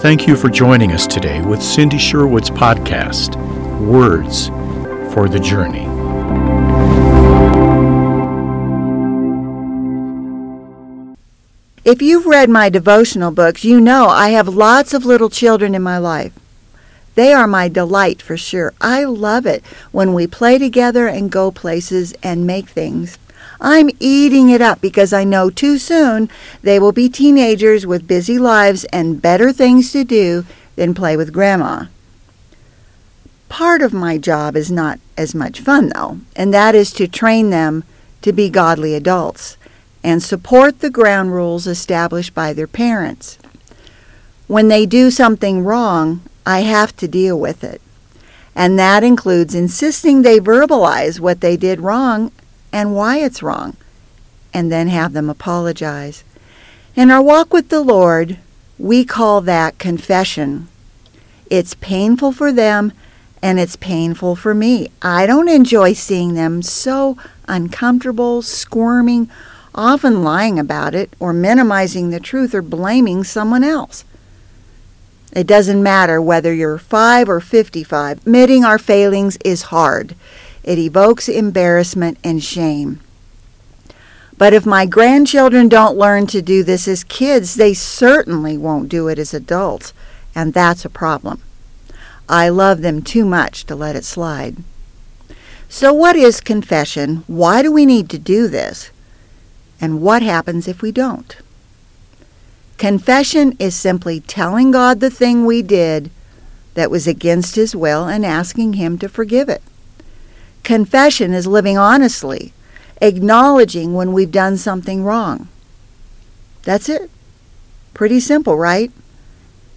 Thank you for joining us today with Cindy Sherwood's podcast, Words for the Journey. If you've read my devotional books, you know I have lots of little children in my life. They are my delight for sure. I love it when we play together and go places and make things. I'm eating it up because I know too soon they will be teenagers with busy lives and better things to do than play with grandma. Part of my job is not as much fun, though, and that is to train them to be godly adults and support the ground rules established by their parents. When they do something wrong, I have to deal with it. And that includes insisting they verbalize what they did wrong and why it's wrong, and then have them apologize. In our walk with the Lord, we call that confession. It's painful for them and it's painful for me. I don't enjoy seeing them so uncomfortable, squirming, often lying about it or minimizing the truth or blaming someone else. It doesn't matter whether you're 5 or 55. Admitting our failings is hard. It evokes embarrassment and shame. But if my grandchildren don't learn to do this as kids, they certainly won't do it as adults, and that's a problem. I love them too much to let it slide. So, what is confession? Why do we need to do this? And what happens if we don't? Confession is simply telling God the thing we did that was against His will and asking Him to forgive it. Confession is living honestly, acknowledging when we've done something wrong. That's it. Pretty simple, right?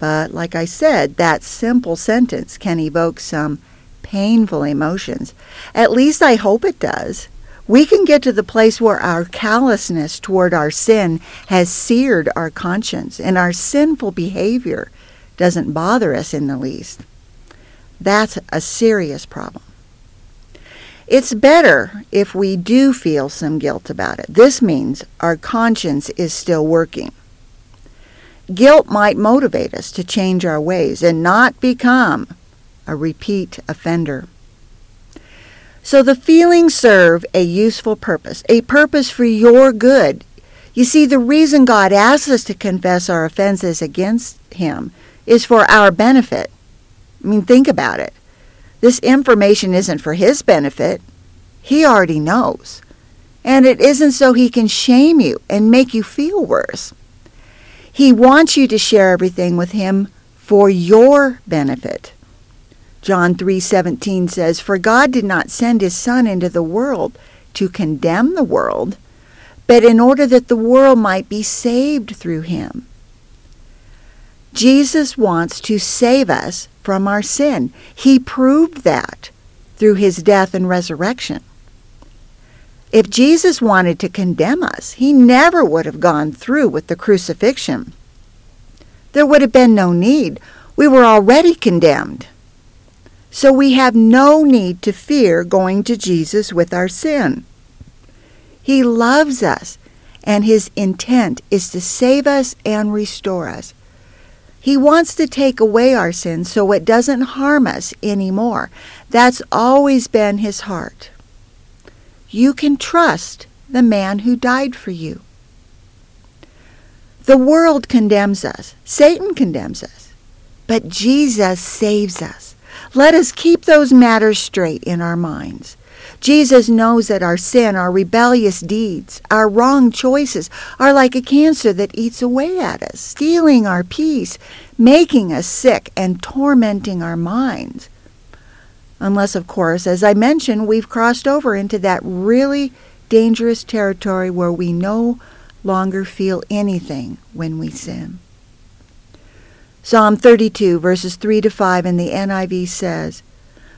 But like I said, that simple sentence can evoke some painful emotions. At least I hope it does. We can get to the place where our callousness toward our sin has seared our conscience and our sinful behavior doesn't bother us in the least. That's a serious problem. It's better if we do feel some guilt about it. This means our conscience is still working. Guilt might motivate us to change our ways and not become a repeat offender. So the feelings serve a useful purpose, a purpose for your good. You see, the reason God asks us to confess our offenses against Him is for our benefit. I mean, think about it. This information isn't for His benefit. He already knows. And it isn't so He can shame you and make you feel worse. He wants you to share everything with him for your benefit. John 3:17 says, "For God did not send his son into the world to condemn the world, but in order that the world might be saved through him." Jesus wants to save us from our sin. He proved that through his death and resurrection. If Jesus wanted to condemn us, he never would have gone through with the crucifixion. There would have been no need. We were already condemned. So we have no need to fear going to Jesus with our sin. He loves us, and his intent is to save us and restore us. He wants to take away our sin so it doesn't harm us anymore. That's always been his heart you can trust the man who died for you. The world condemns us, Satan condemns us, but Jesus saves us. Let us keep those matters straight in our minds. Jesus knows that our sin, our rebellious deeds, our wrong choices are like a cancer that eats away at us, stealing our peace, making us sick, and tormenting our minds. Unless, of course, as I mentioned, we've crossed over into that really dangerous territory where we no longer feel anything when we sin. Psalm 32, verses 3 to 5 in the NIV says,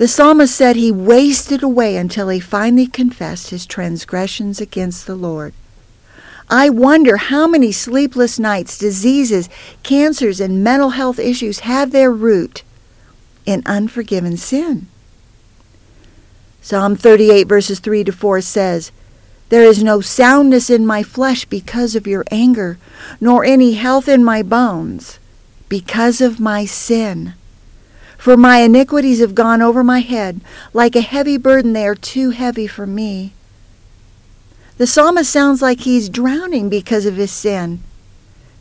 The psalmist said he wasted away until he finally confessed his transgressions against the Lord. I wonder how many sleepless nights, diseases, cancers, and mental health issues have their root in unforgiven sin. Psalm 38, verses 3 to 4 says, There is no soundness in my flesh because of your anger, nor any health in my bones because of my sin. For my iniquities have gone over my head. Like a heavy burden, they are too heavy for me. The psalmist sounds like he's drowning because of his sin,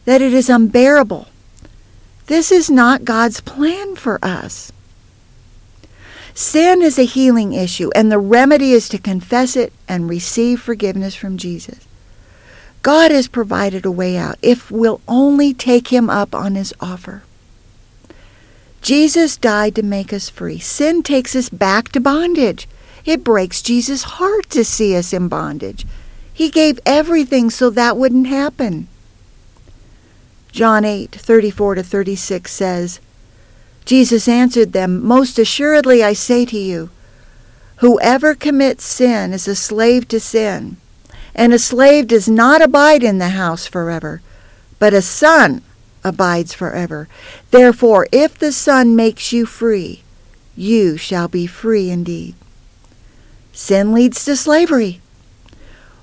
that it is unbearable. This is not God's plan for us. Sin is a healing issue, and the remedy is to confess it and receive forgiveness from Jesus. God has provided a way out if we'll only take him up on his offer. Jesus died to make us free. Sin takes us back to bondage. It breaks Jesus' heart to see us in bondage. He gave everything so that wouldn't happen. John 8, 34 to 36 says, Jesus answered them, Most assuredly I say to you, whoever commits sin is a slave to sin. And a slave does not abide in the house forever, but a son abides forever. Therefore, if the Son makes you free, you shall be free indeed. Sin leads to slavery.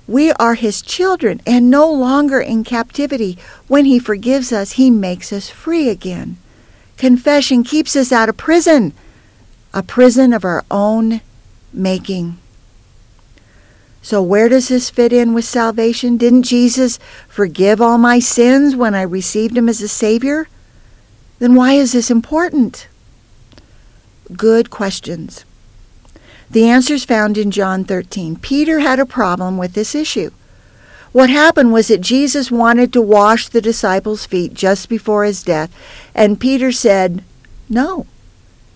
We are his children and no longer in captivity. When he forgives us, he makes us free again. Confession keeps us out of prison, a prison of our own making. So, where does this fit in with salvation? Didn't Jesus forgive all my sins when I received him as a Savior? Then why is this important? Good questions. The answer's found in John 13. Peter had a problem with this issue. What happened was that Jesus wanted to wash the disciples' feet just before his death, and Peter said, No.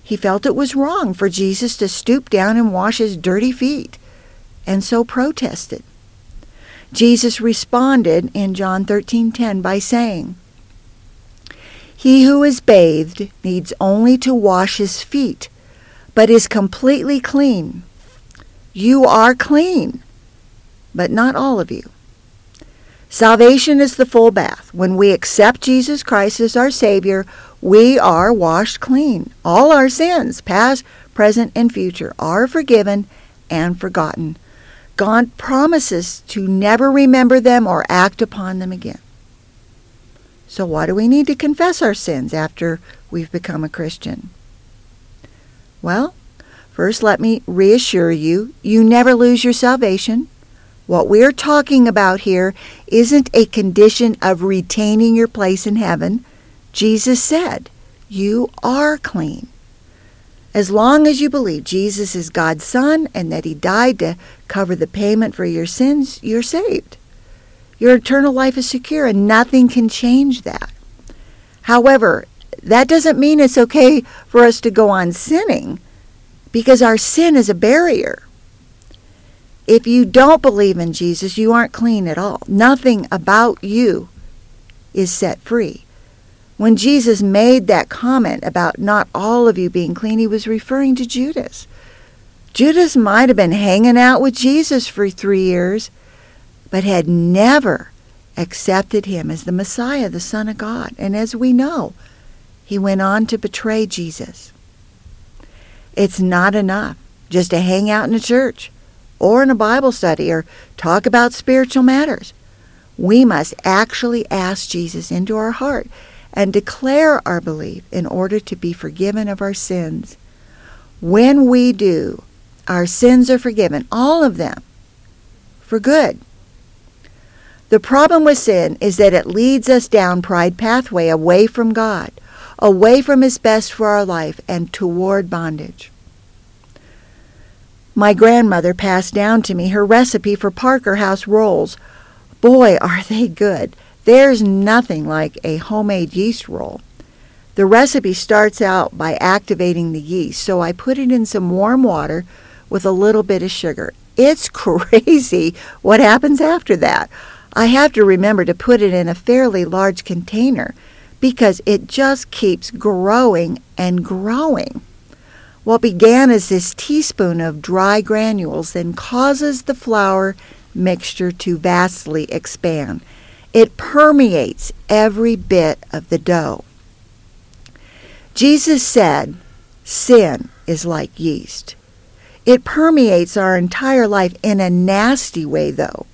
He felt it was wrong for Jesus to stoop down and wash his dirty feet and so protested. Jesus responded in John 13:10 by saying, He who is bathed needs only to wash his feet, but is completely clean. You are clean, but not all of you. Salvation is the full bath. When we accept Jesus Christ as our Savior, we are washed clean. All our sins, past, present, and future, are forgiven and forgotten. God promises to never remember them or act upon them again. So, why do we need to confess our sins after we've become a Christian? Well, first let me reassure you you never lose your salvation. What we're talking about here isn't a condition of retaining your place in heaven. Jesus said, You are clean. As long as you believe Jesus is God's Son and that He died to cover the payment for your sins, you're saved. Your eternal life is secure and nothing can change that. However, that doesn't mean it's okay for us to go on sinning because our sin is a barrier. If you don't believe in Jesus, you aren't clean at all. Nothing about you is set free. When Jesus made that comment about not all of you being clean, he was referring to Judas. Judas might have been hanging out with Jesus for three years, but had never accepted him as the Messiah, the Son of God. And as we know, he went on to betray Jesus. It's not enough just to hang out in a church or in a Bible study or talk about spiritual matters. We must actually ask Jesus into our heart and declare our belief in order to be forgiven of our sins. When we do, our sins are forgiven, all of them, for good. The problem with sin is that it leads us down pride pathway away from God, away from his best for our life and toward bondage. My grandmother passed down to me her recipe for Parker House rolls. Boy, are they good. There's nothing like a homemade yeast roll. The recipe starts out by activating the yeast, so I put it in some warm water with a little bit of sugar. It's crazy what happens after that. I have to remember to put it in a fairly large container because it just keeps growing and growing. What began as this teaspoon of dry granules then causes the flour mixture to vastly expand. It permeates every bit of the dough. Jesus said, Sin is like yeast. It permeates our entire life in a nasty way, though,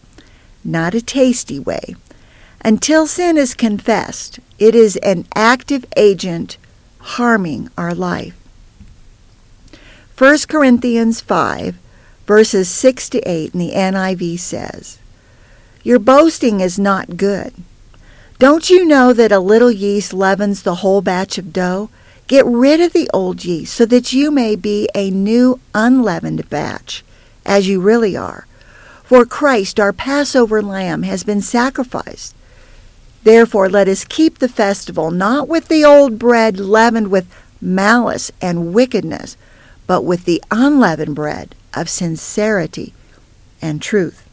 not a tasty way. Until sin is confessed, it is an active agent harming our life. 1 Corinthians 5, verses 6 to 8 in the NIV says, Your boasting is not good. Don't you know that a little yeast leavens the whole batch of dough? Get rid of the old yeast so that you may be a new unleavened batch, as you really are. For Christ, our Passover lamb, has been sacrificed. Therefore, let us keep the festival not with the old bread leavened with malice and wickedness, but with the unleavened bread of sincerity and truth.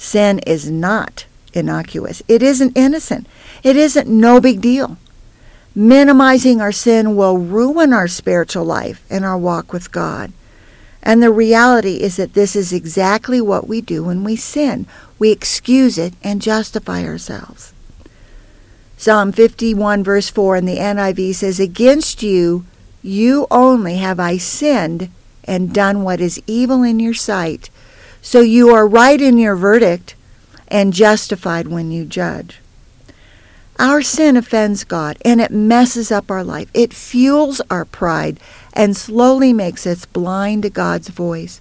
Sin is not innocuous. It isn't innocent. It isn't no big deal. Minimizing our sin will ruin our spiritual life and our walk with God. And the reality is that this is exactly what we do when we sin. We excuse it and justify ourselves. Psalm 51, verse 4 in the NIV says, Against you, you only have I sinned and done what is evil in your sight. So you are right in your verdict and justified when you judge. Our sin offends God and it messes up our life. It fuels our pride and slowly makes us blind to God's voice.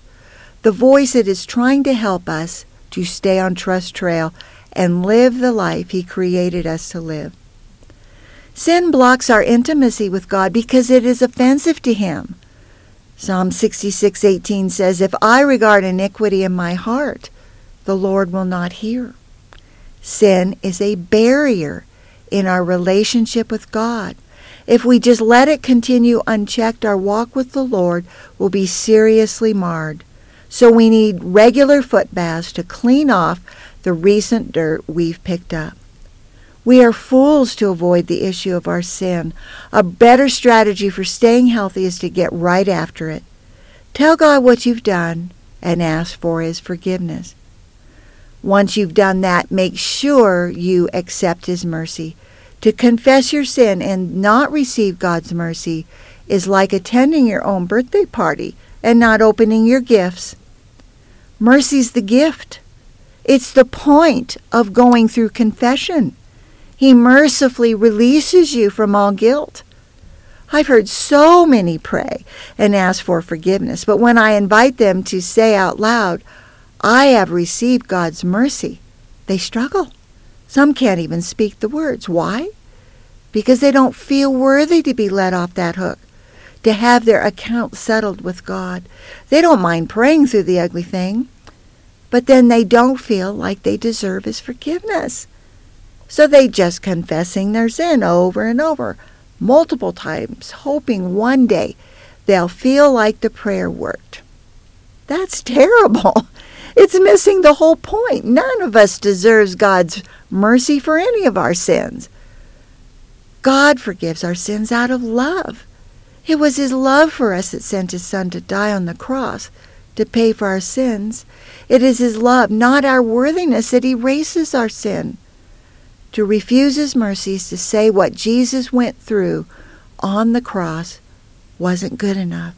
The voice that is trying to help us to stay on trust trail and live the life He created us to live. Sin blocks our intimacy with God because it is offensive to Him. Psalm 66:18 says, "If I regard iniquity in my heart, the Lord will not hear." Sin is a barrier in our relationship with God. If we just let it continue unchecked, our walk with the Lord will be seriously marred. So we need regular foot baths to clean off the recent dirt we've picked up. We are fools to avoid the issue of our sin. A better strategy for staying healthy is to get right after it. Tell God what you've done and ask for His forgiveness. Once you've done that, make sure you accept His mercy. To confess your sin and not receive God's mercy is like attending your own birthday party and not opening your gifts. Mercy's the gift. It's the point of going through confession. He mercifully releases you from all guilt. I've heard so many pray and ask for forgiveness, but when I invite them to say out loud, I have received God's mercy, they struggle. Some can't even speak the words. Why? Because they don't feel worthy to be let off that hook, to have their account settled with God. They don't mind praying through the ugly thing, but then they don't feel like they deserve His forgiveness. So they just confessing their sin over and over, multiple times, hoping one day they'll feel like the prayer worked. That's terrible. It's missing the whole point. None of us deserves God's mercy for any of our sins. God forgives our sins out of love. It was His love for us that sent His Son to die on the cross to pay for our sins. It is His love, not our worthiness, that erases our sin. To refuse His mercies, to say what Jesus went through on the cross wasn't good enough.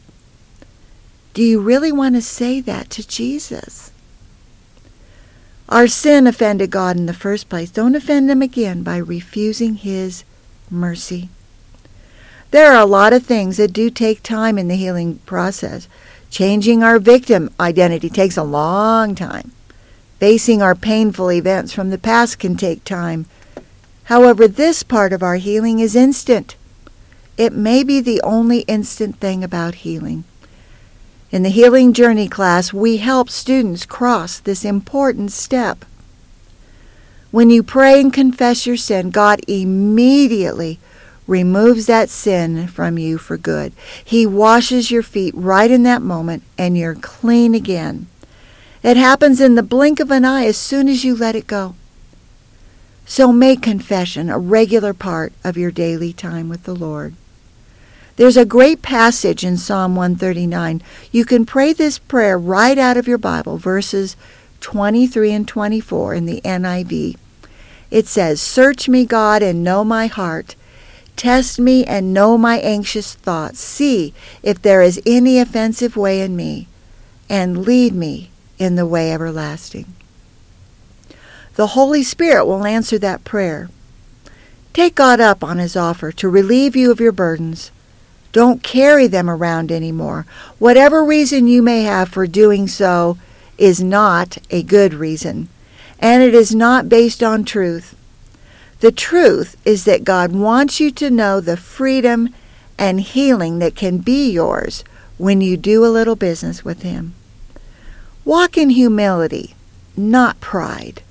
Do you really want to say that to Jesus? Our sin offended God in the first place. Don't offend Him again by refusing His mercy. There are a lot of things that do take time in the healing process. Changing our victim identity takes a long time. Facing our painful events from the past can take time. However, this part of our healing is instant. It may be the only instant thing about healing. In the Healing Journey class, we help students cross this important step. When you pray and confess your sin, God immediately removes that sin from you for good. He washes your feet right in that moment, and you're clean again. It happens in the blink of an eye as soon as you let it go. So make confession a regular part of your daily time with the Lord. There's a great passage in Psalm 139. You can pray this prayer right out of your Bible, verses 23 and 24 in the NIV. It says, Search me, God, and know my heart. Test me and know my anxious thoughts. See if there is any offensive way in me, and lead me in the way everlasting. The Holy Spirit will answer that prayer. Take God up on his offer to relieve you of your burdens. Don't carry them around anymore. Whatever reason you may have for doing so is not a good reason, and it is not based on truth. The truth is that God wants you to know the freedom and healing that can be yours when you do a little business with Him. Walk in humility, not pride.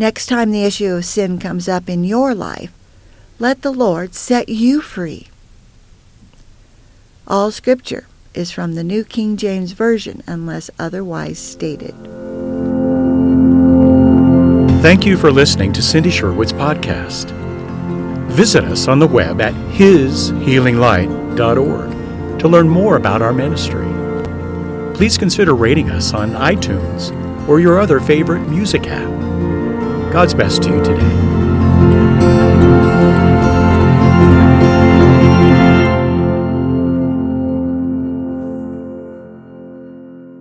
Next time the issue of sin comes up in your life, let the Lord set you free. All scripture is from the New King James Version unless otherwise stated. Thank you for listening to Cindy Sherwood's podcast. Visit us on the web at hishealinglight.org to learn more about our ministry. Please consider rating us on iTunes or your other favorite music app. God's best to you today.